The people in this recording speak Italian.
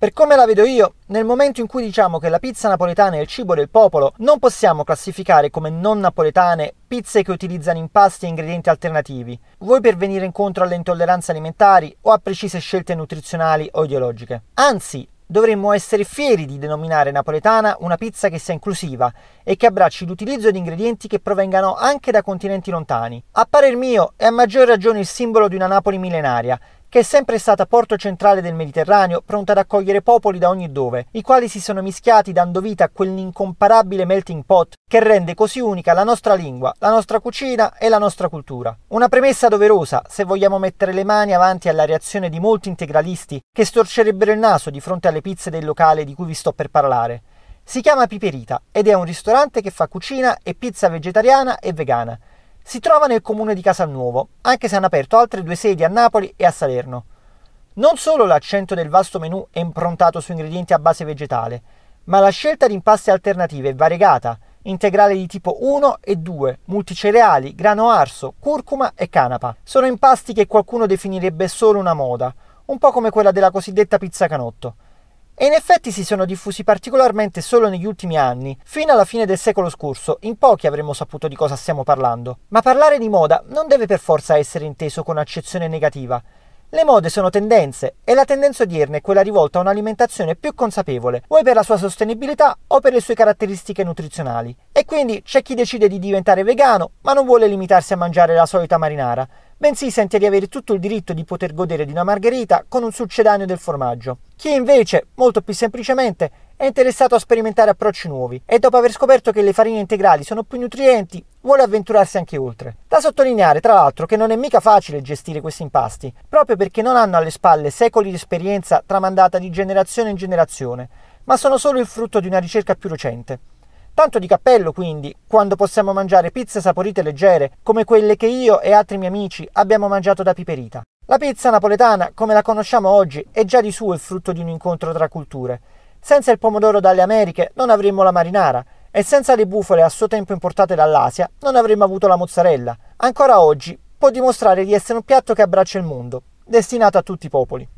Per come la vedo io, nel momento in cui diciamo che la pizza napoletana è il cibo del popolo, non possiamo classificare come non napoletane pizze che utilizzano impasti e ingredienti alternativi, vuoi per venire incontro alle intolleranze alimentari o a precise scelte nutrizionali o ideologiche. Anzi, dovremmo essere fieri di denominare napoletana una pizza che sia inclusiva e che abbracci l'utilizzo di ingredienti che provengano anche da continenti lontani. A parer mio è a maggior ragione il simbolo di una Napoli millenaria che è sempre stata porto centrale del Mediterraneo, pronta ad accogliere popoli da ogni dove, i quali si sono mischiati dando vita a quell'incomparabile melting pot che rende così unica la nostra lingua, la nostra cucina e la nostra cultura. Una premessa doverosa se vogliamo mettere le mani avanti alla reazione di molti integralisti che storcerebbero il naso di fronte alle pizze del locale di cui vi sto per parlare. Si chiama Piperita ed è un ristorante che fa cucina e pizza vegetariana e vegana. Si trova nel comune di Casalnuovo, anche se hanno aperto altre due sedi a Napoli e a Salerno. Non solo l'accento del vasto menù è improntato su ingredienti a base vegetale, ma la scelta di impasti alternative è variegata, integrale di tipo 1 e 2, multicereali, grano arso, curcuma e canapa. Sono impasti che qualcuno definirebbe solo una moda, un po' come quella della cosiddetta pizza canotto e in effetti si sono diffusi particolarmente solo negli ultimi anni, fino alla fine del secolo scorso, in pochi avremmo saputo di cosa stiamo parlando. Ma parlare di moda non deve per forza essere inteso con accezione negativa. Le mode sono tendenze e la tendenza odierna è quella rivolta a un'alimentazione più consapevole, vuoi per la sua sostenibilità o per le sue caratteristiche nutrizionali. E quindi c'è chi decide di diventare vegano, ma non vuole limitarsi a mangiare la solita marinara, bensì sente di avere tutto il diritto di poter godere di una margherita con un succedaneo del formaggio. Chi invece, molto più semplicemente, è interessato a sperimentare approcci nuovi e dopo aver scoperto che le farine integrali sono più nutrienti, vuole avventurarsi anche oltre. Da sottolineare, tra l'altro, che non è mica facile gestire questi impasti, proprio perché non hanno alle spalle secoli di esperienza tramandata di generazione in generazione, ma sono solo il frutto di una ricerca più recente. Tanto di cappello, quindi, quando possiamo mangiare pizze saporite leggere, come quelle che io e altri miei amici abbiamo mangiato da Piperita. La pizza napoletana, come la conosciamo oggi, è già di suo il frutto di un incontro tra culture. Senza il pomodoro dalle Americhe non avremmo la marinara, e senza le bufale a suo tempo importate dall'Asia non avremmo avuto la mozzarella. Ancora oggi può dimostrare di essere un piatto che abbraccia il mondo, destinato a tutti i popoli.